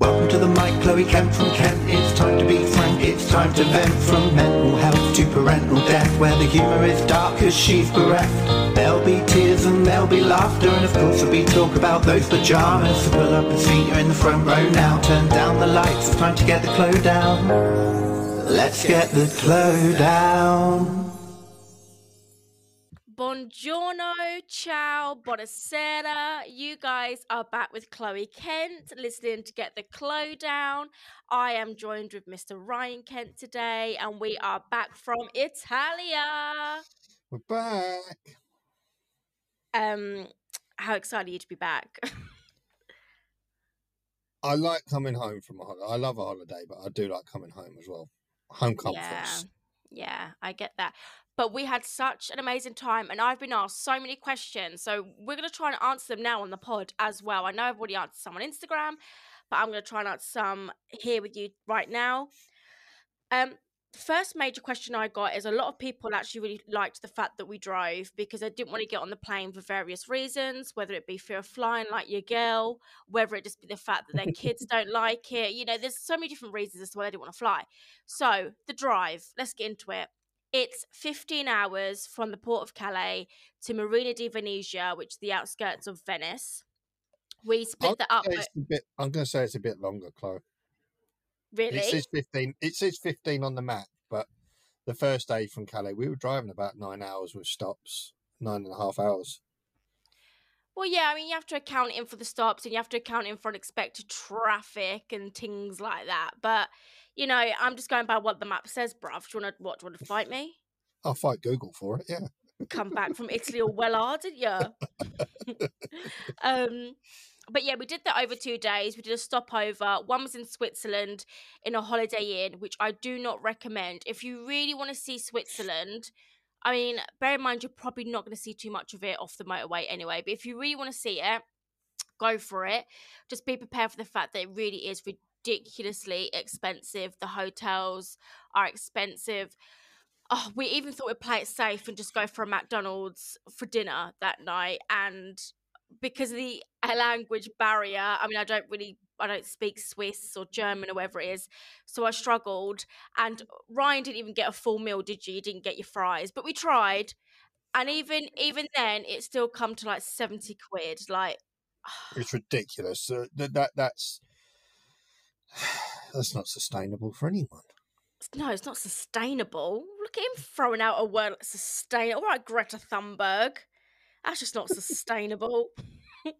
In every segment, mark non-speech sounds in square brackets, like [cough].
Welcome to the mic, Chloe Kent from Kent. It's time to be frank, it's time to vent from mental health to parental death, where the humour is dark as she's bereft. There'll be tears and there'll be laughter, and of course there'll be talk about those pajamas. So pull up a seat, you're in the front row now. Turn down the lights, it's time to get the clo down. Let's get the clo down. Buongiorno, ciao, buonasera. You guys are back with Chloe Kent, listening to Get the Clo Down. I am joined with Mr. Ryan Kent today, and we are back from Italia. We're back. Um, how excited are you to be back? I like coming home from a holiday. I love a holiday, but I do like coming home as well. Home yeah, comforts. yeah, I get that. But we had such an amazing time, and I've been asked so many questions. So we're going to try and answer them now on the pod as well. I know I've already answered some on Instagram, but I'm going to try and answer some here with you right now. Um, the first major question I got is a lot of people actually really liked the fact that we drove because they didn't want to get on the plane for various reasons, whether it be fear of flying like your girl, whether it just be the fact that their [laughs] kids don't like it. You know, there's so many different reasons as to why they didn't want to fly. So the drive, let's get into it. It's 15 hours from the port of Calais to Marina di Venezia, which is the outskirts of Venice. We split that up. say with- it's a bit, I'm going to say it's a bit longer, Chloe. Really? It says 15. It says 15 on the map, but the first day from Calais, we were driving about nine hours with stops, nine and a half hours. Well, yeah, I mean, you have to account in for the stops and you have to account in for unexpected traffic and things like that. But, you know, I'm just going by what the map says, bruv. Do you want to, what, do you want to fight me? I'll fight Google for it, yeah. Come back from Italy all well didn't you? [laughs] um, but yeah, we did that over two days. We did a stopover. One was in Switzerland in a holiday inn, which I do not recommend. If you really want to see Switzerland, I mean, bear in mind you're probably not going to see too much of it off the motorway anyway. But if you really want to see it, go for it. Just be prepared for the fact that it really is ridiculously expensive. The hotels are expensive. Oh, we even thought we'd play it safe and just go for a McDonald's for dinner that night. And because of the [laughs] language barrier, I mean, I don't really, I don't speak Swiss or German or whatever it is, so I struggled. And Ryan didn't even get a full meal, did you? You didn't get your fries, but we tried. And even even then, it still come to like seventy quid. Like, [sighs] It's ridiculous. Uh, that, that That's that's not sustainable for anyone. no, it's not sustainable. Look at him throwing out a word like sustainable. All right, Greta Thunberg. That's just not sustainable. [laughs]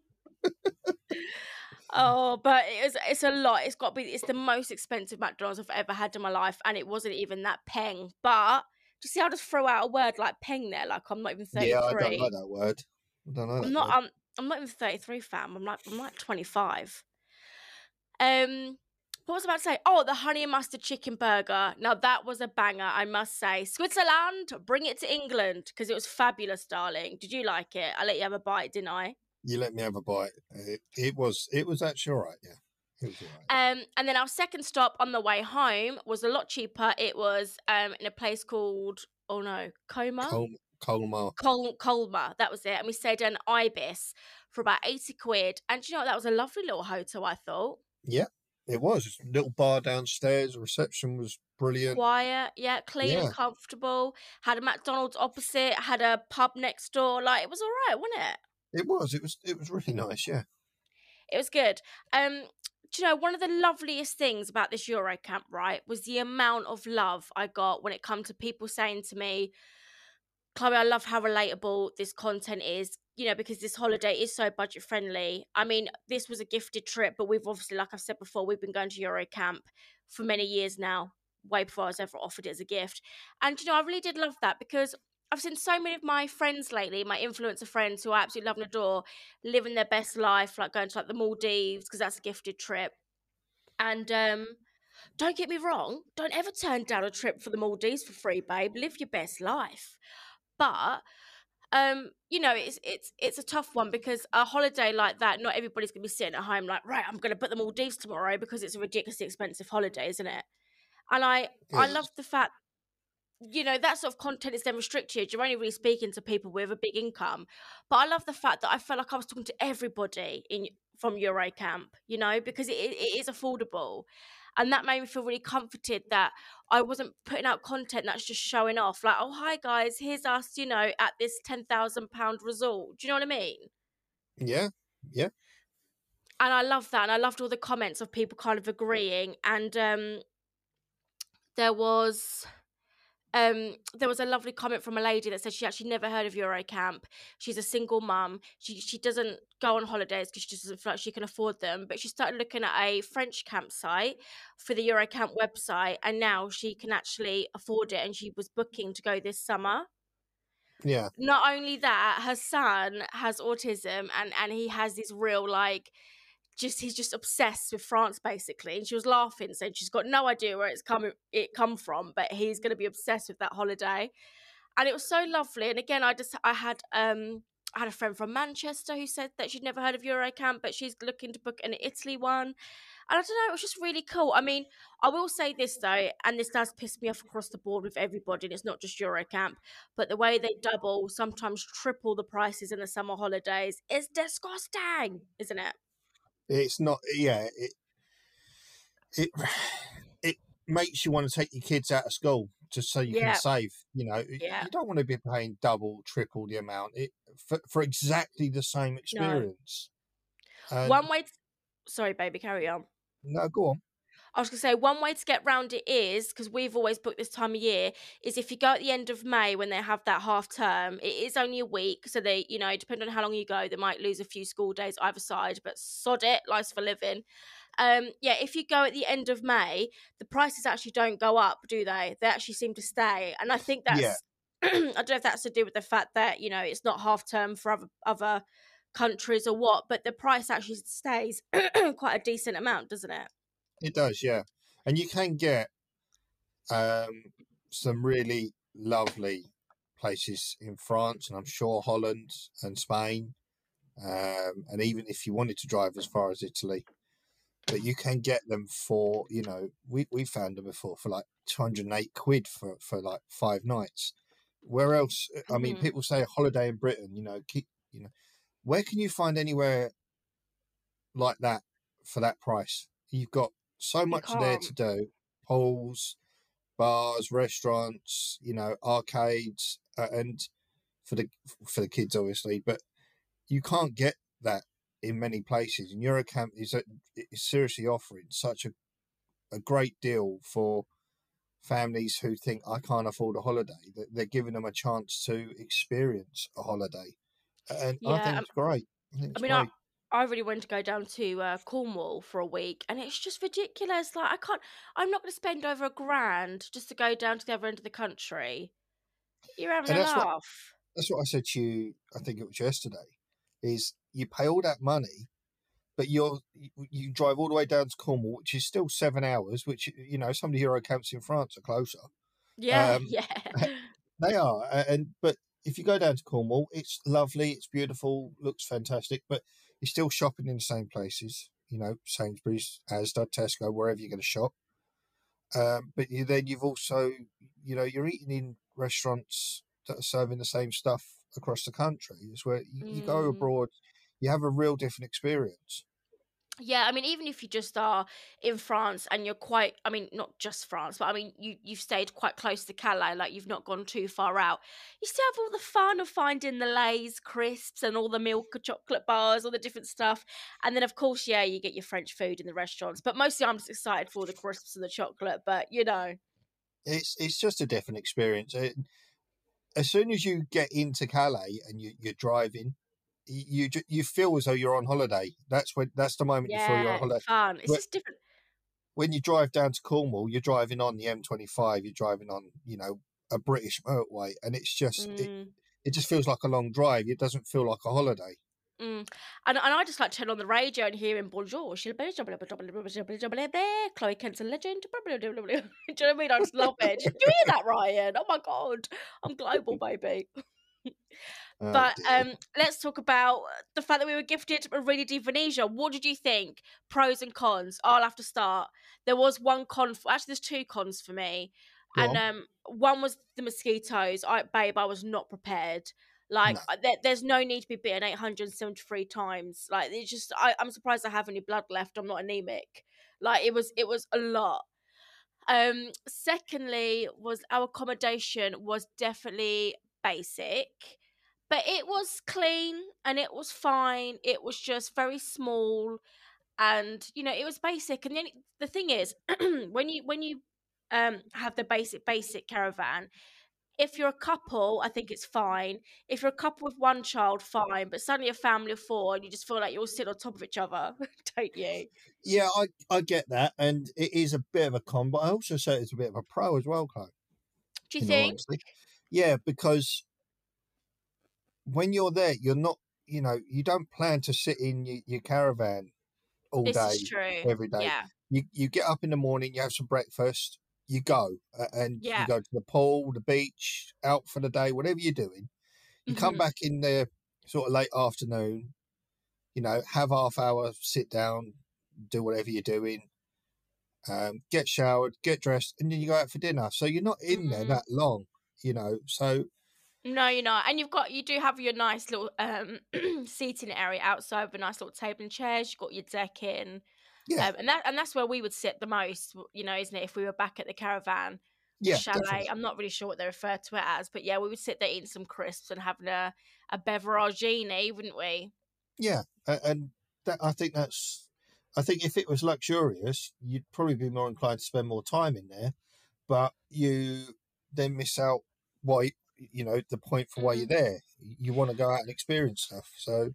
oh, but it's it's a lot. It's got to be. It's the most expensive McDonald's I've ever had in my life, and it wasn't even that peng. But do you see? I just throw out a word like peng there, like I'm not even thirty Yeah, I don't like that word. I don't know. I'm not. word. I'm. I'm not even thirty three, fam. I'm like. I'm like twenty five. Um. What was I about to say? Oh, the honey and mustard chicken burger. Now that was a banger, I must say. Switzerland, bring it to England because it was fabulous, darling. Did you like it? I let you have a bite, didn't I? You let me have a bite. It, it was it was actually all right, yeah. It was all right. Um, and then our second stop on the way home was a lot cheaper. It was um in a place called oh no, Coma. Col- Colmar. Col- Colma, that was it. And we stayed in Ibis for about 80 quid. And do you know what? That was a lovely little hotel, I thought. It was a little bar downstairs. The reception was brilliant. Quiet, yeah, clean Yeah. and comfortable. Had a McDonald's opposite, had a pub next door. Like, it was all right, wasn't it? It was. It was. It was really nice. Yeah. It was good. Um, do you know one of the loveliest things about this Eurocamp, right, was the amount of love I got when it comes to people saying to me, Chloe, I love how relatable this content is, you know, because this holiday is so budget friendly. I mean, this was a gifted trip, but we've obviously, like I've said before, we've been going to Eurocamp for many years now, way before I was ever offered it as a gift. And, you know, I really did love that because I've seen so many of my friends lately, my influencer friends who I absolutely love and adore, living their best life, like going to like the Maldives because that's a gifted trip. And um, don't get me wrong, don't ever turn down a trip for the Maldives for free, babe. Live your best life. But um, you know, it's it's it's a tough one because a holiday like that, not everybody's gonna be sitting at home like, right, I'm gonna put the Maldives tomorrow because it's a ridiculously expensive holiday, isn't it? And I I love the fact you know that sort of content is then restricted. You're only really speaking to people with a big income, but I love the fact that I felt like I was talking to everybody in from Eurocamp, you know, because it, it is affordable. And that made me feel really comforted that I wasn't putting out content that's just showing off, like, oh, hi guys, here's us, you know, at this £10,000 resort. Do you know what I mean? Yeah, yeah. And I love that. And I loved all the comments of people kind of agreeing. And um, there was um, there was a lovely comment from a lady that said she actually never heard of Eurocamp. She's a single mum. She she doesn't go on holidays because she doesn't feel like she can afford them. But she started looking at a French campsite for the Eurocamp website, and now she can actually afford it. And she was booking to go this summer. Yeah. Not only that, her son has autism, and and he has this real like just he's just obsessed with France basically. And she was laughing, saying she's got no idea where it's coming it come from, but he's going to be obsessed with that holiday. And it was so lovely. And again, I just I had um I had a friend from Manchester who said that she'd never heard of Eurocamp, but she's looking to book an Italy one. And I don't know, it was just really cool. I mean, I will say this though, and this does piss me off across the board with everybody, and it's not just Eurocamp, but the way they double, sometimes triple the prices in the summer holidays is disgusting, isn't it? It's not. Yeah. It. It. It makes you want to take your kids out of school just so you Yeah. can save. You know, Yeah. you don't want to be paying double, triple the amount it for, for exactly the same experience. And- One way. To... Sorry, baby, carry on. No, go on. I was going to say one way to get round it is because we've always booked this time of year is if you go at the end of May when they have that half term, it is only a week, so they you know depending on how long you go, they might lose a few school days either side, but sod it, life's for living. Um, yeah, if you go at the end of May, the prices actually don't go up, do they? They actually seem to stay, and I think that's Yeah. [clears throat] I don't know if that's to do with the fact that you know it's not half term for other other countries or what, but the price actually stays [clears throat] quite a decent amount, doesn't it? It does, yeah. And you can get um, some really lovely places in France, and I'm sure Holland and Spain, um, and even if you wanted to drive as far as Italy, but you can get them for you know we we found them before for like 208 quid for for like five nights. Where else? I mean, Mhm. people say a holiday in Britain. You know, keep you know, where can you find anywhere like that for that price? You've got so much there to do: pools, bars, restaurants, you know, arcades, uh, and for the for the kids, obviously. But you can't get that in many places. And Eurocamp is a, is seriously offering such a a great deal for families who think I can't afford a holiday. That they're giving them a chance to experience a holiday, and I think um, it's great. I think I it's mean, I, great. I really wanted to go down to uh, Cornwall for a week, and it's just ridiculous. Like, I can't. I'm not going to spend over a grand just to go down to the other end of the country. You're having And a that's what- laugh. that's what I said to you. I think it was yesterday. Is you pay all that money, but you're you, you drive all the way down to Cornwall, which is still seven hours. Which you know some of the Eurocamps in France are closer. Yeah, um, [laughs] yeah. [laughs] They are, and but if you go down to Cornwall, it's lovely, it's beautiful, looks fantastic, but you're still shopping in the same places. You know, Sainsbury's, Asda, Tesco, wherever you're going to shop. Um, but you, then you've also, you know, you're eating in restaurants that are serving the same stuff across the country. It's where you, you go Mm. abroad, you have a real different experience. Yeah, I mean, even if you just are in France and you're quite, I mean, not just France, but I mean, you you've stayed quite close to Calais, like you've not gone too far out. You still have all the fun of finding the Lay's crisps and all the milk chocolate bars, all the different stuff, and then of course, yeah, you get your French food in the restaurants. But mostly, I'm just excited for the crisps and the chocolate. But you know, It's it's just a different experience. It, as soon as you get into Calais and you, you're driving, you you feel as though you're on holiday. That's when that's the moment you feel you're on holiday. it's fun. It's But- just different. When you drive down to Cornwall, you're driving on the M25. You're driving on you know a British motorway, and it's just it, Mm. it just feels like a long drive. It doesn't feel like a holiday. Mm. And, and I just like turn on the radio and hear him bonjour. Chloe Kent's a legend. [laughs] Do you know what I mean? I just love it. Did you hear that, Ryan? Oh my god, I'm global, baby. [laughs] Oh, But dear. um, let's talk about the fact that we were gifted Marina di Venezia. What did you think? Pros and cons. I'll have to start. There was one con. For, actually, there's two cons for me. Go and on. um, one was the mosquitoes. I, babe, I was not prepared. Like no. there, there's no need to be bitten 873 times. Like it's just I, I'm surprised I have any blood left. I'm not anemic. Like it was it was a lot. Um secondly was our accommodation was definitely basic. But it was clean and it was fine. It was just very small and you know it was basic and then the thing is [clears throat] when you when you um have the basic basic caravan if you're a couple i think it's fine if you're a couple with one child fine but suddenly a family of four and you just feel like you all sit on top of each other [laughs] don't you yeah i i get that and it is a bit of a con but i also say it's a bit of a pro as well Chloe, do you think yeah because when you're there you're not you know you don't plan to sit in your, your caravan all this day, every day. Yeah. You you get up in the morning, you have some breakfast, you go, and yeah. you go to the pool, the beach, out for the day, whatever you're doing. You mm-hmm. come back in the sort of late afternoon, you know, have half hour, sit down, do whatever you're doing, um, get showered, get dressed, and then you go out for dinner. So you're not in mm-hmm. there that long, you know. So no, you're not. And you've got you do have your nice little um [clears throat] seating area outside with a nice little table and chairs. You've got your deck in. Yeah. Um, and that and that's where we would sit the most, you know, isn't it? If we were back at the caravan. Yeah. Chalet. Definitely. I'm not really sure what they refer to it as, but yeah, we would sit there eating some crisps and having a, a beveragini, wouldn't we? Yeah. And that I think that's I think if it was luxurious, you'd probably be more inclined to spend more time in there. But you then miss out what you know the point for why you're mm-hmm. there. You want to go out and experience stuff. So,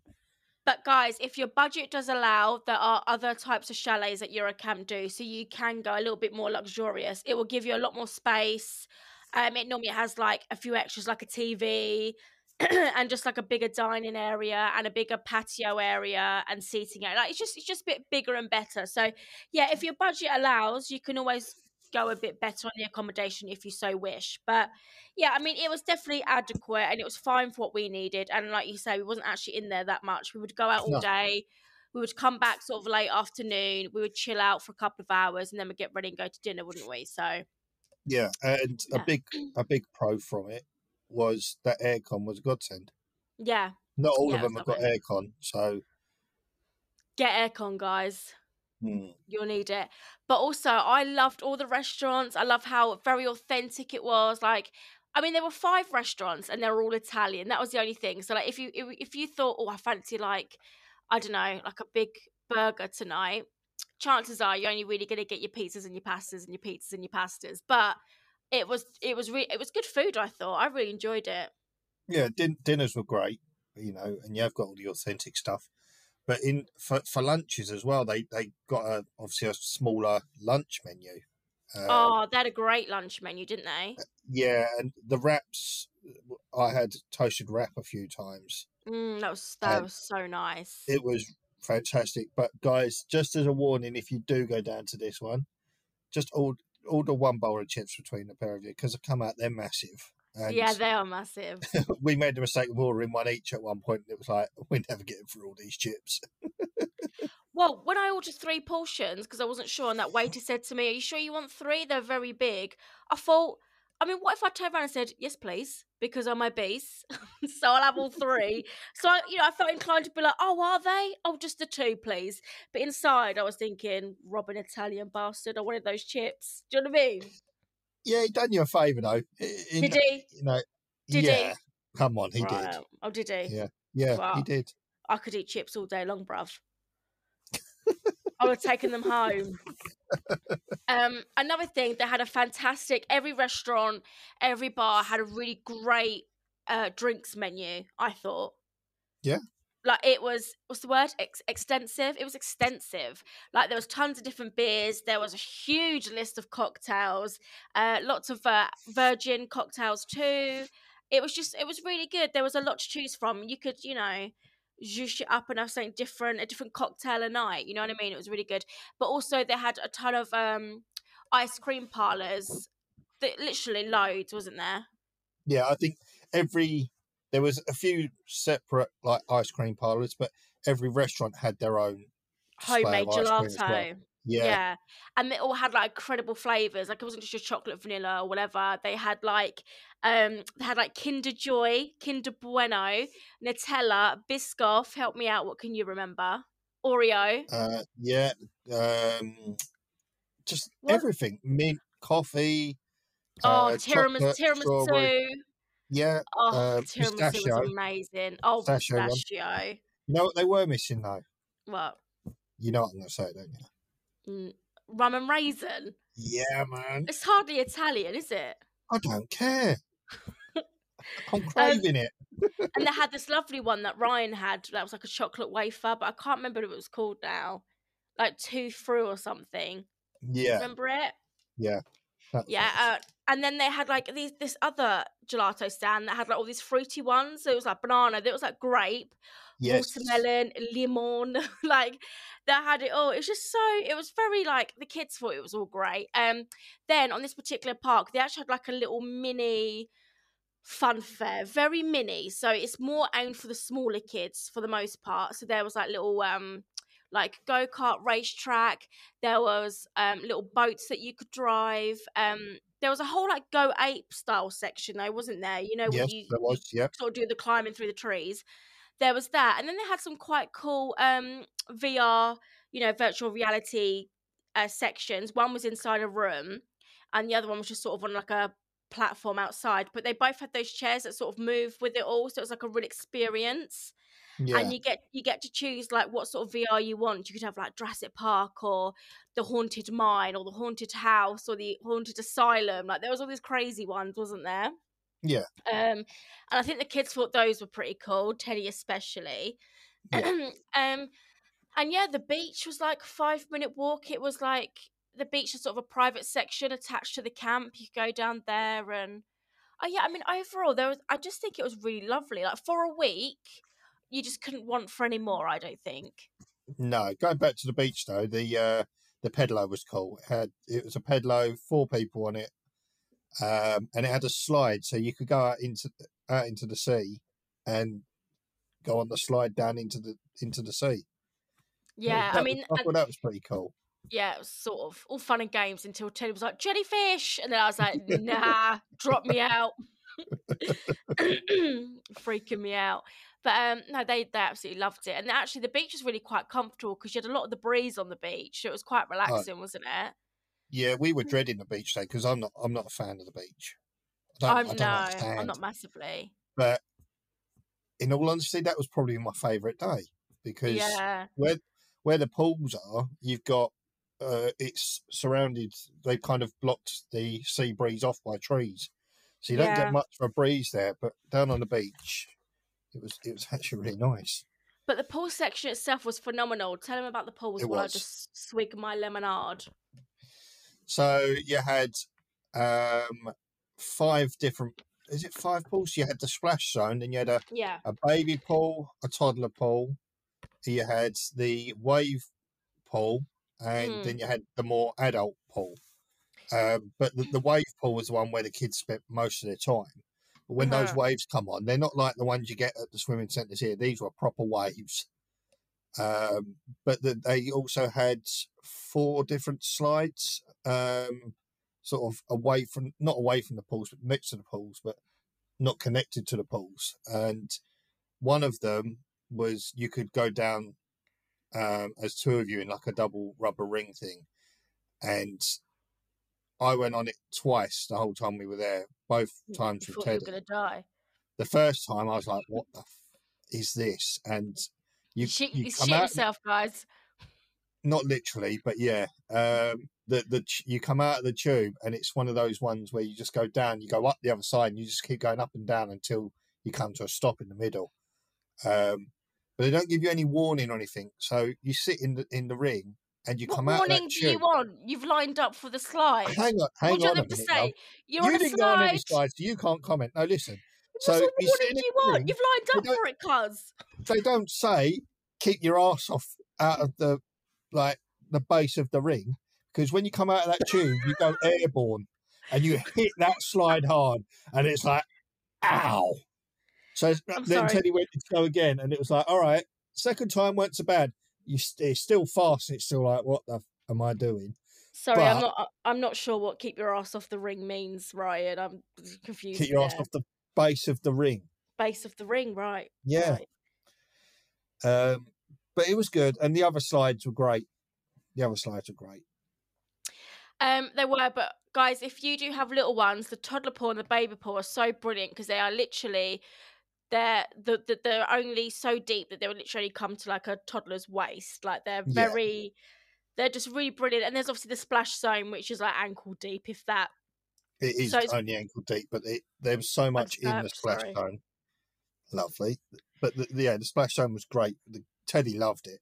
but guys, if your budget does allow, there are other types of chalets that Eurocamp do, so you can go a little bit more luxurious. It will give you a lot more space. Um, it normally has like a few extras, like a TV, [clears throat] and just like a bigger dining area and a bigger patio area and seating area. Like it's just it's just a bit bigger and better. So yeah, if your budget allows, you can always go a bit better on the accommodation if you so wish. But yeah, I mean, it was definitely adequate and it was fine for what we needed. And like you say, we wasn't actually in there that much. We would go out all no. day. We would come back sort of late afternoon. We would chill out for a couple of hours and then we'd get ready and go to dinner, wouldn't we? So yeah, and yeah. a big a big pro from it was that aircon was a godsend. Yeah. Not all yeah, of them have got aircon, so get aircon, guys. Mm. You'll need it. But also, I loved all the restaurants. I love how very authentic it was. Like, I mean, there were five restaurants and they were all Italian. That was the only thing. So, like, if you if, you thought, oh, I fancy like, I don't know, like a big burger tonight, chances are you're only really going to get your pizzas and your pastas and your pizzas and your pastas. But it was it was re- it was good food. I thought I really enjoyed it. Yeah, din- dinners were great. You know, and you have got all the authentic stuff. But in for, for lunches as well, they they got a obviously a smaller lunch menu. Um, oh, they had a great lunch menu, didn't they? Uh, yeah, and the wraps. I had toasted wrap a few times. Mm, that was that was so nice. It was fantastic. But guys, just as a warning, if you do go down to this one, just order order one bowl of chips between the pair of you because they come out they're massive. And yeah, they are massive. [laughs] we made the mistake of ordering one each at one point, and it was like we're never getting through all these chips. well, when I ordered three portions because I wasn't sure, and that waiter said to me, "Are you sure you want three? They're very big." I thought, I mean, what if I turned around and said, "Yes, please," because I'm obese, [laughs] so I'll have all three. so I, you know, I felt inclined to be like, "Oh, are they? Oh, just the two, please." But inside, I was thinking, "Robin, Italian bastard! I wanted those chips." Do you know what I mean? Yeah, he done you a favour though. In, did he? You know, did yeah. He? Come on, he right. did. Oh, did he? Yeah, yeah, well, he did. I could eat chips all day long, bruv. I would have taken them home. um, another thing, they had a fantastic. Every restaurant, every bar had a really great uh, drinks menu. I thought. Yeah like it was what's the word? Ex- extensive? It was extensive. Like there was tons of different beers. There was a huge list of cocktails uh lots of uh, virgin cocktails too. It was just it was really good. There was a lot to choose from. You could you know zhoosh it up and have something different a different cocktail a night you know what i mean? It was really good. But also they had a ton of um ice cream parlors. That literally loads wasn't there? Yeah i think every there was a few separate like ice cream parlors, but every restaurant had their own homemade gelato. Well. Yeah. Yeah. And they all had like incredible flavors. Like it wasn't just your chocolate vanilla or whatever. They had like um they had like Kinder Joy, Kinder Bueno, Nutella, Biscoff. Help me out. What can you remember? Oreo. Uh, yeah. Um, just What? everything. Mint, coffee. Oh, uh, tiramisu, tiramisu. Yeah. Oh, um, tiramisu pistachio. was amazing. Oh, Pistachio one. pistachio. You know what they were missing though? What? You know what I'm going to say, don't you? Mm, rum and raisin. Yeah, man. It's hardly Italian, is it? I don't care. [laughs] Um, I'm craving it. and they [laughs] had this lovely one that Ryan had that was like a chocolate wafer, but I can't remember what it was called now. Like two through or something. Yeah. Remember it? Yeah. Yeah. nice. Uh, and then they had like these this other gelato stand that had like all these fruity ones. So it was like banana, there was like grape, yes. watermelon, lemon, [laughs] like that had it all. It was just so it was very like the kids thought it was all great. Um then on this particular park, they actually had like a little mini fun fair, very mini. So it's more aimed for the smaller kids for the most part. So there was like little um like go kart racetrack. There was um little boats that you could drive. Um there was a whole like go ape style section though, wasn't there? You know, where Yes, you there was. Yep. sort of do the climbing through the trees. There was that, and then they had some quite cool um VR, you know, virtual reality uh, sections. One was inside a room, and the other one was just sort of on like a platform outside. But they both had those chairs that sort of move with it all, so it was like a real experience. Yeah. And you get you get to choose like what sort of VR you want. You could have like Jurassic Park or the haunted mine or the haunted house or the haunted asylum. Like there was all these crazy ones, wasn't there? Yeah. Um, and I think the kids thought those were pretty cool, Teddy especially. [clears throat] Yeah. um, and yeah, the beach was like five minute walk. It was like the beach is sort of a private section attached to the camp. You go down there and oh yeah, I mean overall there was I just think it was really lovely. Like for a week, you just couldn't want for any more, I don't think. No, going back to the beach though, the uh, the pedalo was cool. It had it was a pedalo, four people on it, um, and it had a slide, so you could go out into out into the sea and go on the slide down into the into the sea. Yeah, that I was- mean, I thought that was pretty cool. yeah, it was sort of all fun and games until Teddy was like, jellyfish. And then I was like, nah, drop me out. [laughs] [clears throat] Freaking me out. But um, no, they, they absolutely loved it. And actually, the beach was really quite comfortable because you had a lot of the breeze on the beach. So it was quite relaxing, wasn't it? Yeah, we were dreading the beach day because I'm not I'm not a fan of the beach. I don't, I'm I don't no, understand. I'm not massively. But in all honesty, that was probably my favourite day because Yeah, where where the pools are, you've got uh, it's surrounded. They've kind of blocked the sea breeze off by trees, so you don't get much of a breeze there. But down on the beach, it was it was [laughs] actually really nice. but the pool section itself was phenomenal. Tell them about the pools while I just swig my lemonade. So you had um, five different. Is it five pools? You had the splash zone, then you had a, Yeah, a baby pool, a toddler pool. You had the wave pool, and Mm. then you had the more adult pool. Um, but the, the wave pool was the one where the kids spent most of their time. When those Uh-huh. waves come on, they're not like the ones you get at the swimming centres here. These were proper waves. Um, but the, they also had four different slides, um, sort of away from, not away from the pools, but next to the pools, but not connected to the pools. And one of them was you could go down um, as two of you in like a double rubber ring thing. And I went on it twice the whole time we were there, both you times with thought you were going to die. The first time I was like, what the f- is this? And You, shit, you you come shit out, yourself, guys. not literally, but yeah. Um, the, the you come out of the tube and it's one of those ones where you just go down, you go up the other side, and you just keep going up and down until you come to a stop in the middle. Um, but they don't give you any warning or anything. So you sit in the in the ring and you What come out of warning do you want? You've lined up for the slide. Hang on, hang on. what do you want them to say? You're You on a didn't go on any slide. slides, so you can't comment. No, listen. What So sort of you sit warning do you want? You've lined up for it, cuz. they don't say keep your ass off out of the like the base of the ring because when you come out of that tube, you go airborne and you hit that slide hard, and it's like, ow. So I'm then sorry. Teddy went to go again, and it was like, all right, second time weren't so bad. You st- it's still fast, and it's still like, what the? F-? am I doing? Sorry, but, I'm not. I'm not sure what "keep your ass off the ring" means, Ryan. I'm confused. Keep your there. ass off the base of the ring. Base of the ring, right? Yeah. Right. Um, but it was good, and the other slides were great. The other slides were great. Um, they were, but guys, if you do have little ones, the toddler pool and the baby pool are so brilliant because they are literally they're the, the, they're only so deep that they will literally come to like a toddler's waist. Like they're very, yeah. they're just really brilliant. And there's obviously the splash zone, which is like ankle deep, if that. It is so only ankle deep, but it, there was so much in the splash sorry. zone. Lovely, but the, yeah, the splash zone was great. The, Teddy loved it.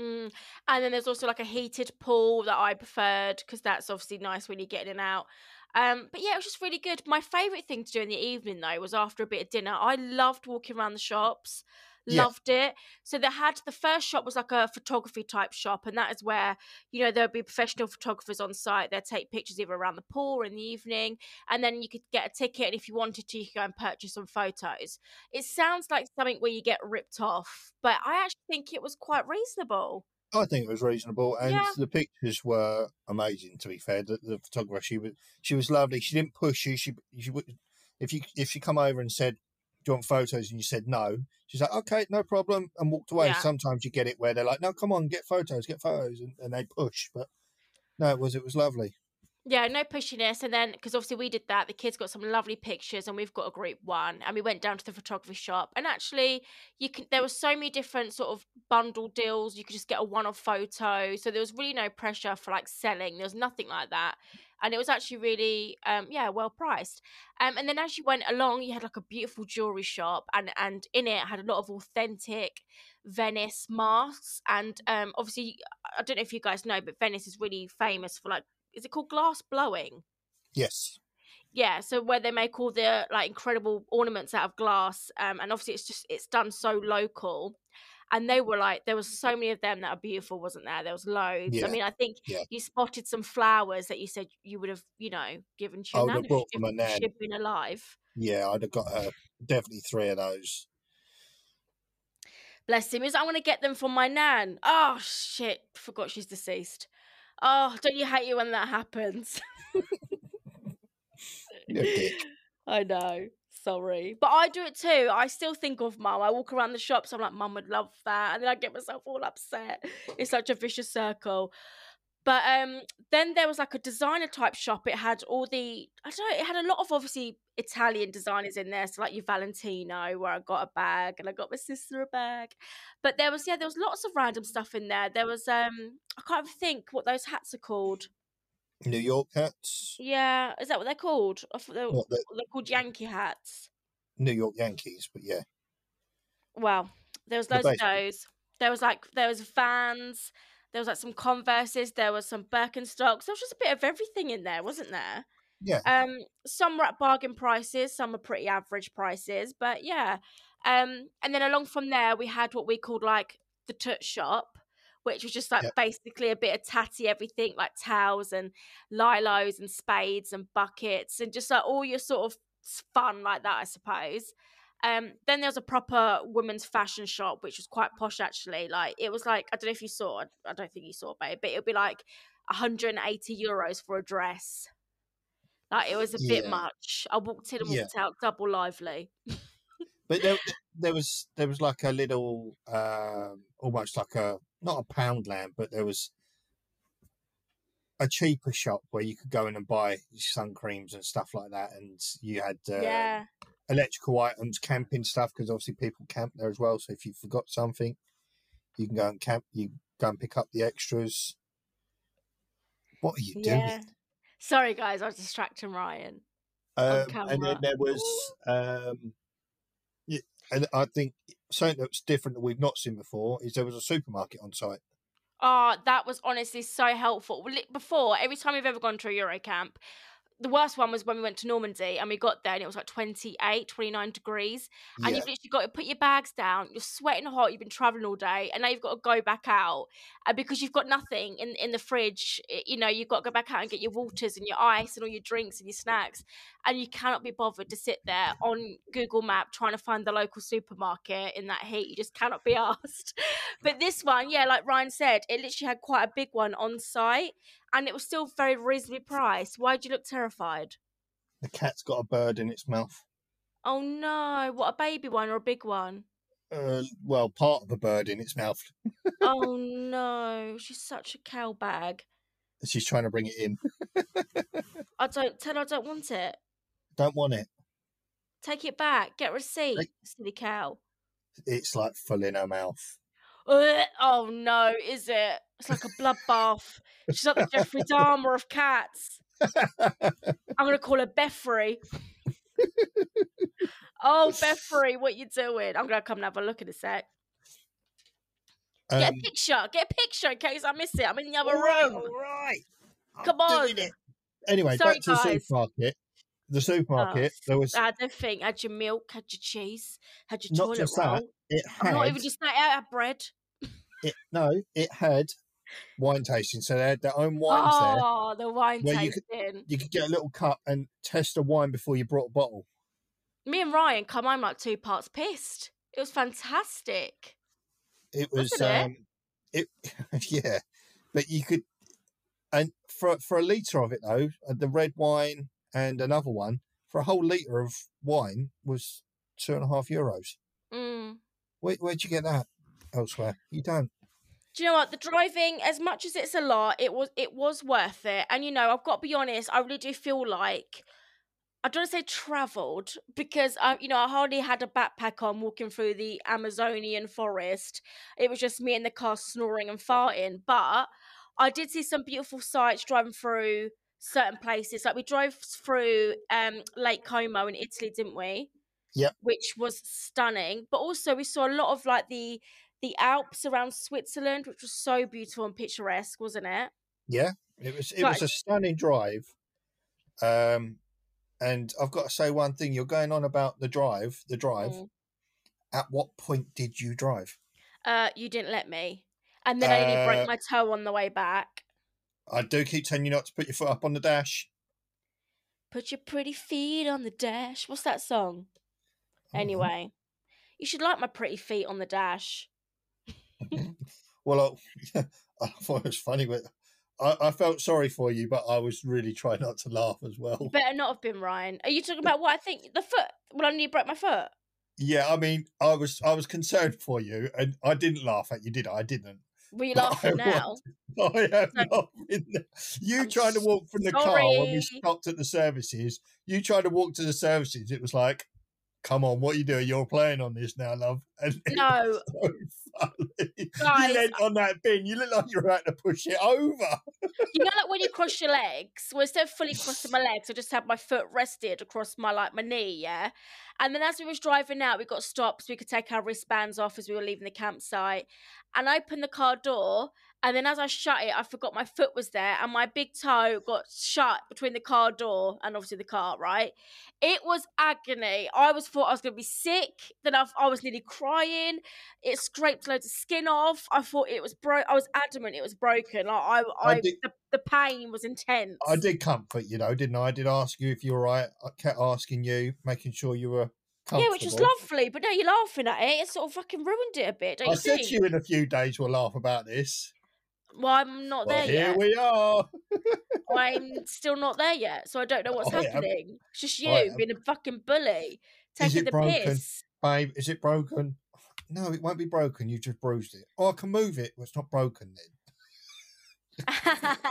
Mm. And then there's also like a heated pool that I preferred because that's obviously nice when you're getting out. Um, but yeah, it was just really good. My favourite thing to do in the evening though was after a bit of dinner. I loved walking around the shops. Loved yeah. it. So they had the first shop was like a photography type shop, and that is where you know there would be professional photographers on site. They'd take pictures either around the pool or in the evening, and then you could get a ticket. And if you wanted to, you could go and purchase some photos. It sounds like something where you get ripped off, but I actually think it was quite reasonable. I think it was reasonable, and yeah. the pictures were amazing. To be fair, the, the, photographer she was she was lovely. She didn't push you. She she would if you if she come over and said, "Do you want photos?" and you said no, she's like, "Okay, no problem," and walked away. Yeah. Sometimes you get it where they're like, "No, come on, get photos, get photos," and, and they push. But no, it was it was lovely. Yeah, no pushiness. And then, because obviously we did that, the kids got some lovely pictures, and we've got a group one. And we went down to the photography shop. And actually, you can. There were so many different sort of bundle deals. You could just get a one-off photo, so there was really no pressure for like selling. There was nothing like that, and it was actually really, um, yeah, well priced. Um, and then as you went along, you had like a beautiful jewelry shop, and and in it had a lot of authentic Venice masks. And um, obviously, I don't know if you guys know, but Venice is really famous for like is it called glass blowing? Yes. Yeah, so where they make all the like incredible ornaments out of glass, um, and obviously it's just it's done so local, and they were like there was so many of them that are beautiful, wasn't there? There was loads. Yeah. I mean, I think yeah. you spotted some flowers that you said you would have, you know, given to your nan if, if she'd been alive. Yeah, I'd have got her definitely three of those. Bless him. Is I want to get them from my nan. Oh shit! Forgot she's deceased. Oh, don't you hate you when that happens? dick. I know. Sorry. But I do it too. I still think of mum. I walk around the shops, I'm like, mum would love that. And then I get myself all upset. It's such a vicious circle. But um, then there was like a designer type shop. It had all the I don't know. It had a lot of obviously Italian designers in there. So like your Valentino, where I got a bag, and I got my sister a bag. But there was yeah, there was lots of random stuff in there. There was um, I can't even think what those hats are called. New York hats. Yeah, is that what they're called? I thought they were, they're, they're called Yankee hats. New York Yankees, but yeah. Well, there was loads of those. There was like there was fans there was like some Converses, there was some Birkenstocks. There was just a bit of everything in there, wasn't there? Yeah. Um, some were at bargain prices, some were pretty average prices, but yeah. Um, and then along from there, we had what we called like the tut shop, which was just like yep. basically a bit of tatty everything, like towels and lilos and spades and buckets and just like all your sort of fun like that, I suppose. Um, then there was a proper women's fashion shop, which was quite posh actually. Like it was like I don't know if you saw. I don't think you saw, babe, but it would be like 180 euros for a dress. Like it was a yeah. bit much. I walked in and walked yeah. out double lively. but there, [laughs] there was there was like a little, uh, almost like a not a pound Poundland, but there was a cheaper shop where you could go in and buy sun creams and stuff like that, and you had uh, yeah electrical items, camping stuff, because obviously people camp there as well. So if you forgot something, you can go and camp. You go and pick up the extras. What are you yeah. doing? Sorry, guys, I was distracting Ryan. Um, and then there was, um, yeah, and I think something that's different that we've not seen before is there was a supermarket on site. Oh, that was honestly so helpful. Before, every time we've ever gone to a Eurocamp, the worst one was when we went to Normandy and we got there and it was like 28, 29 degrees. And Yeah. you've literally got to put your bags down. You're sweating hot. You've been traveling all day. And now you've got to go back out. And because you've got nothing in, in the fridge, you know, you've got to go back out and get your waters and your ice and all your drinks and your snacks. And you cannot be bothered to sit there on Google Map trying to find the local supermarket in that heat. You just cannot be [laughs] asked. But this one, yeah, like Ryan said, it literally had quite a big one on site and it was still very reasonably priced. Why do you look terrified? The cat's got a bird in its mouth. Oh no, what a baby one or a big one? Uh, well, part of a bird in its mouth. [laughs] oh [laughs] no, she's such a cow bag. She's trying to bring it in. [laughs] I don't tell her I don't want it. Don't want it. Take it back. Get a receipt, Like- silly cow. It's like full in her mouth. Oh no, is it? It's like a bloodbath. She's like the Jeffrey Dahmer of cats. I'm gonna call her Beffrey. oh, Beffrey, what you doing? I'm gonna come and have a look in a sec. Get Um, a picture. Get a picture in case I miss it. I'm in the other all right, room. all right. I'm Come doing on. it. Anyway, Sorry, back to the guys. Oh, supermarket. The supermarket, there was I had everything. Had your milk, had your cheese, had your Not toilet just that, roll. it I'm not even just that. I had bread. it. No, it had wine tasting. So they had their own wines there. Oh, the wine Where you could- tasting. You could get a little cup and test a wine before you brought a bottle. Me and Ryan come home like two parts pissed. It was fantastic. It was Wasn't it? um it [laughs] yeah. But you could and for for a litre of it though, uh, the red wine and another one, for a whole litre of wine was two and a half euros. Mm. Where where'd you get that elsewhere? You don't. Do you know what? The driving, as much as it's a lot, it was it was worth it. And you know, I've got to be honest, I really do feel like I don't want to say travelled because I, you know, I hardly had a backpack on walking through the Amazonian forest. It was just me in the car snoring and farting. But I did see some beautiful sights driving through certain places. Like we drove through um, Lake Como in Italy, didn't we? Yep. Which was stunning. But also we saw a lot of like the the Alps around Switzerland, which was so beautiful and picturesque, wasn't it? Yeah. It was it Right. was a stunning drive. Um and I've got to say one thing, you're going on about the drive, the drive. Mm. At what point did you drive? Uh, you didn't let me. And then I nearly Uh, broke my toe on the way back. I do keep telling you not to put your foot up on the dash. Put your pretty feet on the dash. What's that song? Oh, Anyway, you should like my pretty feet on the dash. [laughs] Well, I, [laughs] I thought it was funny, but I, I felt sorry for you, but I was really trying not to laugh as well. You better not have been Ryan. Are you talking about what I think? The foot? Well, I nearly broke my foot. Yeah, I mean, I was I was concerned for you, and I didn't laugh at you, did I? I didn't. Were you But I laughing [laughs] now? I am No. laughing. You I'm trying to walk from the car when we stopped at the services. You tried to walk to the services. It was like, come on, what are you doing? You're playing on this now, love. And [laughs] No, so funny. Guys, you leant on that bin. You look like you were about to push it over. you know, like when you cross your legs. Well, instead of fully crossing my legs, I just had my foot rested across my like my knee. Yeah, and then as we was driving out, we got stopped so we could take our wristbands off as we were leaving the campsite. And I opened the car door, and then as I shut it, I forgot my foot was there, and my big toe got shut between the car door and obviously the car. Right, it was agony. I was thought I was going to be sick. Then I, I was nearly crying. It scraped loads of skin off. I thought it was broke. I was adamant it was broken. Like I, I, I did- the, the pain was intense. I did comfort you, know, didn't I? I did ask you if you were right. I kept asking you, making sure you were Yeah, which was lovely, but now you're laughing at it. It sort of fucking ruined it a bit, don't I said to you in a few days we'll laugh about this. Well, I'm not Well, there here yet. Here we are. [laughs] I'm still not there yet, so I don't know what's oh, am. happening. It's just you being a fucking bully, Is taking it the broken? piss. Babe, is it broken? No, it won't be broken. You just bruised it. Oh, I can move it. Well, it's not broken then. [laughs]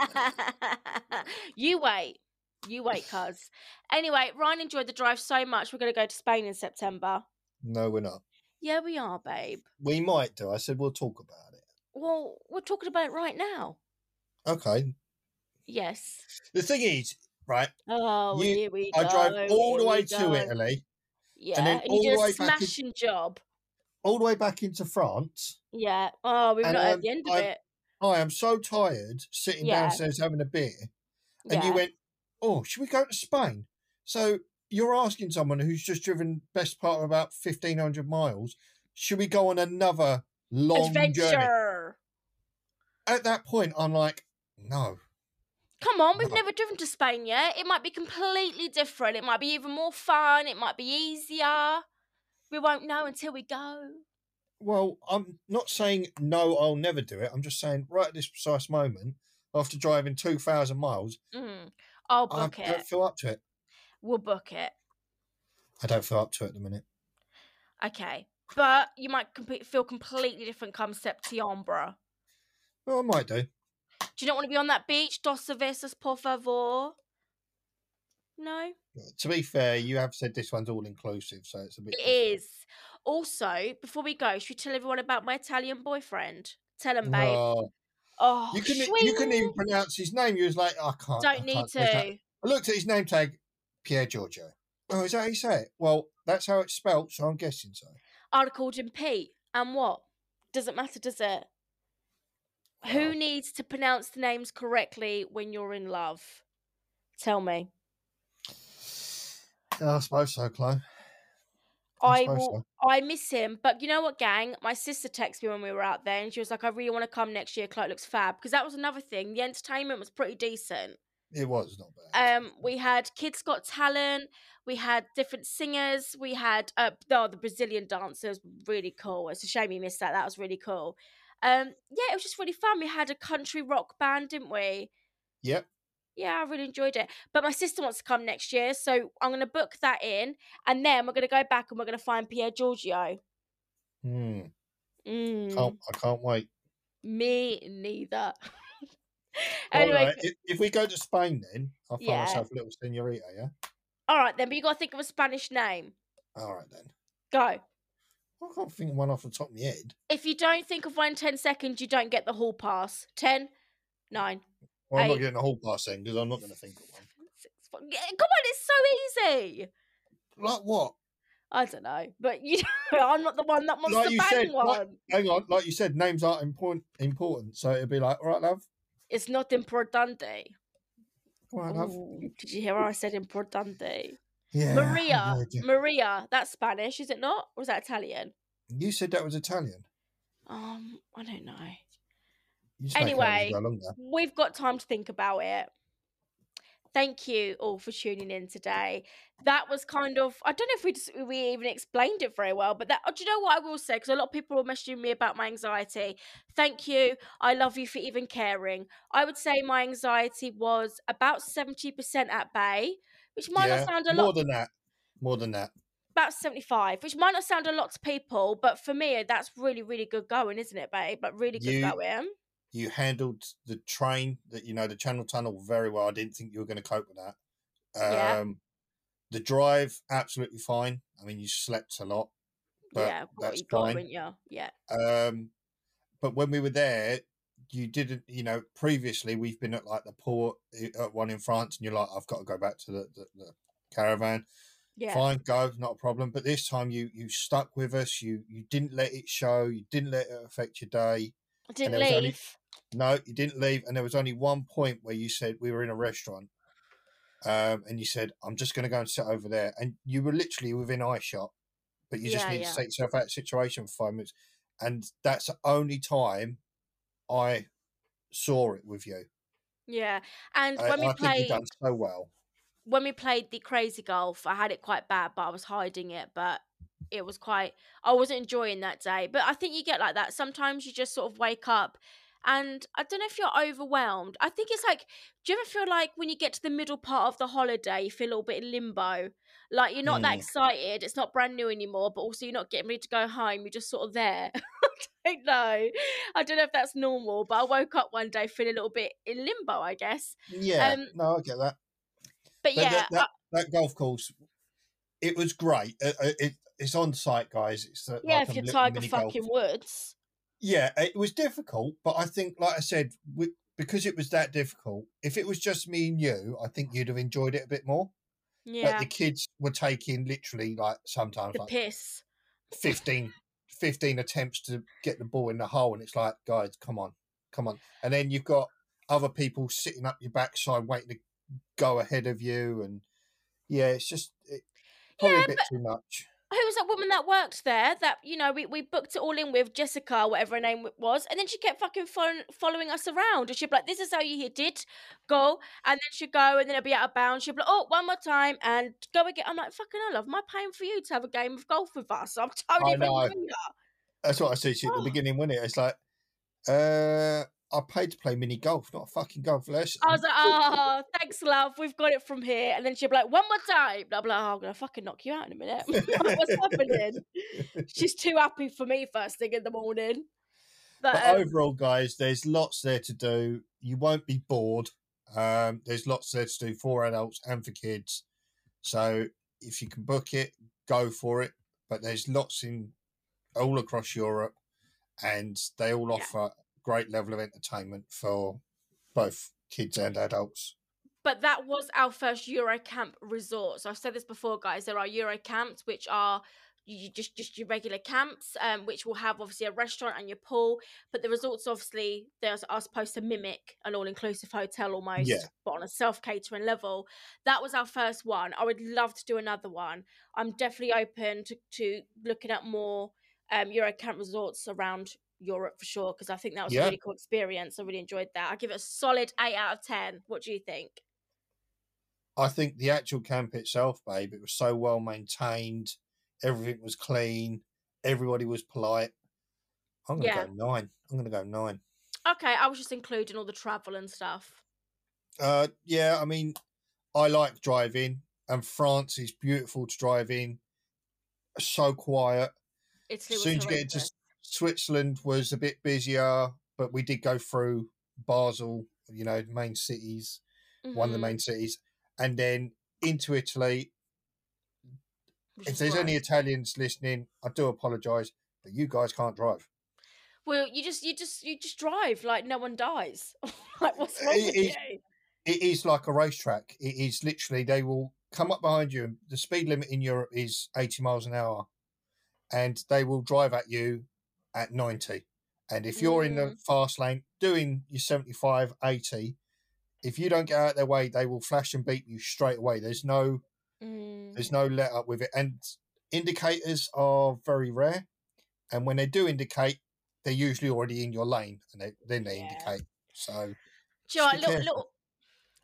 you wait. You wait, cuz. Anyway, Ryan enjoyed the drive so much. We're going to go to Spain in September. No, we're not. Yeah, we are, babe. We might do. I said we'll talk about it. Well, we're talking about it right now. Okay. Yes. The thing is, right, Oh, You- here we go. I drove all the way to. Italy, Yeah, then and, all you the did way a back in- smashing job. all the way back into France. Yeah. Oh, we've And, not um, the end of I- it. I am so tired sitting Yeah. downstairs having a beer. And yeah. you went, oh, should we go to Spain? So you're asking someone who's just driven best part of about fifteen hundred miles, should we go on another long journey? At that point, I'm like, no. Come on, we've No. never driven to Spain yet. It might be completely different. It might be even more fun. It might be easier. We won't know until we go. Well, I'm not saying no, I'll never do it. I'm just saying right at this precise moment, after driving two thousand miles, Mm. I'll book it. I don't feel up to it. We'll book it. I don't feel up to it at the minute. Okay. But you might feel completely different come September. Well, I might do. Do you not want to be on that beach? Dos cervezas, por favor. No? To be fair, you have said this one's all inclusive, so it's a bit. It is. Also, before we go, should we tell everyone about my Italian boyfriend? Tell him, babe. Oh, oh, you couldn't. You couldn't even pronounce his name. You was like, I can't. I Don't need can't to. I looked at his name tag, Pierre Giorgio. Oh, is that how you say it? Well, that's how it's spelt, so I'm guessing so. I'd have called him Pete. And what? Doesn't matter, does it? Wow. Who needs to pronounce the names correctly when you're in love? Tell me. Yeah, I suppose so, Chloe. I suppose will. I miss him, but you know what, gang? My sister texted me when we were out there, and she was like, "I really want to come next year. Chloe looks fab." Because that was another thing. The entertainment was pretty decent. It was not bad. Um, we had Kids Got Talent. We had different singers. We had uh, oh, the Brazilian dancers, really cool. It's a shame you missed that. That was really cool. Um, yeah, it was just really fun. We had a country rock band, didn't we? Yep. Yeah, I really enjoyed it. But my sister wants to come next year, so I'm going to book that in, and then we're going to go back and we're going to find Pierre Giorgio. Hmm. Mm, Can't, I can't wait. me neither. [laughs] Anyway, right, If, if we go to Spain, then I'll find Yeah. myself a little senorita. Yeah. all right then. But you got to think of a Spanish name. All right then. Go. I can't think of one off the top of my head. If you don't think of one in 10 seconds, you don't get the hall pass. 10, 9, Well, I'm not getting a whole pass then because I'm not going to think of one. 6, 5. Yeah, come on, it's so easy. Like what? I don't know. But you [laughs] I'm not the one that wants Like to you bang said, one. like- Hang on, like you said, names aren't important. Important, so it'd be like, all right, love. It's not importante. All right, love. Ooh, did you hear what I said importante? Yeah. Maria. Maria. That's Spanish, is it not? Or is that Italian? You said that was Italian. Um, I don't know. You just make it up as Anyway. you go along there. We've got time to think about it. Thank you all for tuning in today. That was kind of I don't know if we just, we even explained it very well, but that oh, do you know what I will say? Because a lot of people were messaging me about my anxiety. Thank you. I love you for even caring. I would say my anxiety was about seventy percent at bay, which might yeah, not sound a more lot. More than that. More than that. About seventy five, which might not sound a lot to people, but for me that's really really good going, isn't it, babe? But really good You- going. You handled the train, that you know, the Channel Tunnel very well. I didn't think you were going to cope with that. Yeah. Um, the drive, absolutely fine. I mean, you slept a lot, but yeah, that's you got, fine. you? Yeah. Um, but when we were there, you didn't, you know, previously we've been at like the port at one in France, and you're like, I've got to go back to the, the, the caravan. Yeah. Fine, go, not a problem. But this time you you stuck with us. You you didn't let it show. You didn't let it affect your day. I didn't was only- leave. No, you didn't leave. And there was only one point where you said we were in a restaurant, um, and you said, "I'm just going to go and sit over there," and you were literally within eye shot, but you just Yeah, need yeah. to take yourself out of the situation for five minutes, and that's the only time I saw it with you. Yeah. And I, when we I think played done so well. when we played the crazy golf, I had it quite bad, but I was hiding it, but it was quite I wasn't enjoying that day. But I think you get like that. Sometimes you just sort of wake up and I don't know if you're overwhelmed. I think it's like do you ever feel like when you get to the middle part of the holiday, you feel a little bit in limbo? Like you're not that Mm. excited, it's not brand new anymore, but also you're not getting ready to go home, you're just sort of there. [laughs] I don't know. I don't know if that's normal, but I woke up one day feeling a little bit in limbo, I guess. Yeah, Um, no, I get that. But But yeah, that, that, that golf course, it was great. Uh, uh, it, it's on site, guys. It's uh, Yeah, like if a you're Tiger mini golf. fucking Woods. Yeah, uh, it was difficult, but I think, like I said, we, because it was that difficult, if it was just me and you, I think you'd have enjoyed it a bit more. But Yeah. the kids were taking literally like sometimes The like piss. 15, 15 attempts to get the ball in the hole, and it's like, guys, come on, come on. And then you've got other people sitting up your backside waiting to go ahead of you, and yeah, it's just it, probably yeah, a bit but... too much who was that woman that worked there that you know we, we booked it all in with jessica whatever her name was and then she kept fucking follow, following us around and she'd be like this is how you did go and then she'd go and then it'd be out of bounds she'd be like oh one more time and go again i'm like fucking hell love am i paying for you to have a game of golf with us i'm [laughs] totally I know. that's what i said to you at the oh. beginning wasn't it it's like uh I paid to play mini golf, not a fucking golf lesson. I was like, oh, thanks, love. We've got it from here. And then she'd be like, one more time. Blah, blah. Oh, I'm going to fucking knock you out in a minute. [laughs] What's happening? [laughs] She's too happy for me first thing in the morning. But, but um, overall, guys, there's lots there to do. You won't be bored. Um, there's lots there to do for adults and for kids. So if you can book it, go for it. But there's lots in all across Europe, and they all offer great level of entertainment for both kids and adults. But that was our first Eurocamp resort. So I've said this before, guys. There are Eurocamps, which are you just just your regular camps, um, which will have obviously a restaurant and your pool. But the resorts, obviously, they are supposed to mimic an all-inclusive hotel almost, yeah. but on a self-catering level. That was our first one. I would love to do another one. I'm definitely open to, to looking at more um, Eurocamp resorts around Europe for sure because I think that was yeah. a really cool experience. I really enjoyed that. I give it a solid eight out of ten. What do you think? I think the actual camp itself, babe, it was so well maintained. Everything was clean. Everybody was polite. I'm gonna yeah. go nine. I'm gonna go nine. Okay, I was just including all the travel and stuff. Uh, yeah, I mean, I like driving, and France is beautiful to drive in. So quiet. Italy as soon as you get into Switzerland was a bit busier, but we did go through Basel, you know, main cities, mm-hmm. one of the mm-hmm. main cities, and then into Italy. Which if there's any Italians listening, I do apologise, but you guys can't drive. Well, you just you just you just drive like no one dies. [laughs] like what's wrong it with is, you? It is like a racetrack. It is literally they will come up behind you. The speed limit in Europe is 80 miles an hour, and they will drive at you at 90. And if you're mm. in the mm. fast lane doing your 75, 80, if you don't get out of their way, they will flash and beat you straight away. There's no mm. there's no let up with it. And indicators are very rare. And when they do indicate, they're usually already in your lane and they, then they yeah. indicate. So you know, little,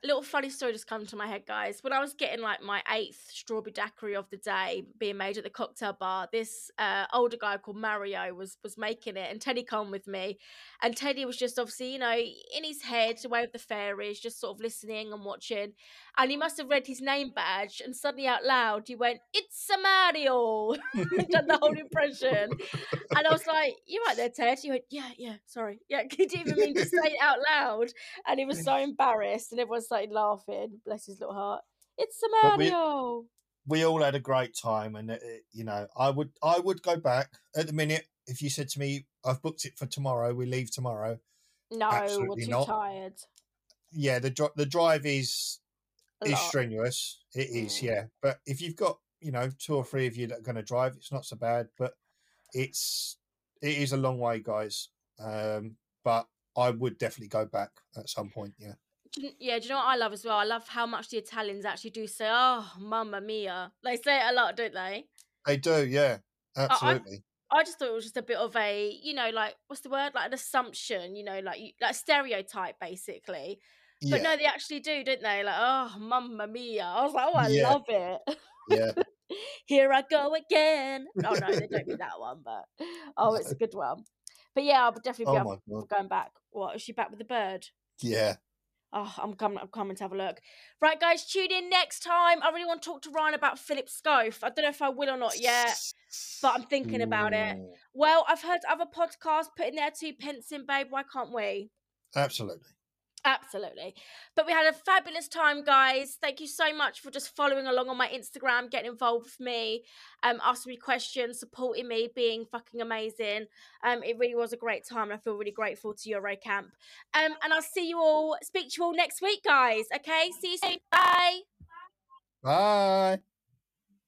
little little funny story just come to my head, guys. When I was getting like my eighth strawberry daiquiri of the day being made at the cocktail bar, this uh, older guy called Mario was was making it, and Teddy come with me, and Teddy was just obviously you know in his head away with the fairies, just sort of listening and watching, and he must have read his name badge, and suddenly out loud he went, "It's a Mario," [laughs] done the whole impression, and I was like, "You right there, Ted?" He went, "Yeah, yeah, sorry, yeah." [laughs] He didn't even mean to say it out loud, and he was so embarrassed, and everyone started laughing. Bless his little heart. It's a Mario. We, we, all had a great time, and it, it, you know, I would I would go back at the minute if you said to me, "I've booked it for tomorrow. We leave tomorrow." No, we're too not. tired. Yeah, the the drive is a is lot. strenuous. It is, mm. yeah. But if you've got you know two or three of you that are going to drive, it's not so bad. But it's it is a long way, guys. Um, but I would definitely go back at some point. Yeah yeah, do you know what I love as well? I love how much the Italians actually do say, "Oh, mamma mia." They say it a lot, don't they? They do, yeah, absolutely. I, I, just thought it was just a bit of a, you know, like what's the word? Like an assumption, you know, like like stereotype, basically. Yeah. But no, they actually do, don't they? Like, oh, mamma mia! I was like, oh, I yeah. love it. Yeah. [laughs] Here I go again. Oh no, they don't mean that [laughs] one, but oh, it's a good one. But yeah, I'll definitely be oh, going back. What is she back with the bird? Yeah, Oh, I'm coming. I'm coming to have a look. Right, guys, tune in next time. I really want to talk to Ryan about Philip Schofield. I don't know if I will or not yet, but I'm thinking about it. Well, I've heard other podcasts putting their two pence in, babe. Why can't we? Absolutely. Absolutely. But we had a fabulous time, guys. Thank you so much for just following along on my Instagram, getting involved with me, um, asking me questions, supporting me, being fucking amazing. Um, it really was a great time, and I feel really grateful to Eurocamp. Um, and I'll see you all, speak to you all next week, guys. Okay, see you soon. Bye. Bye.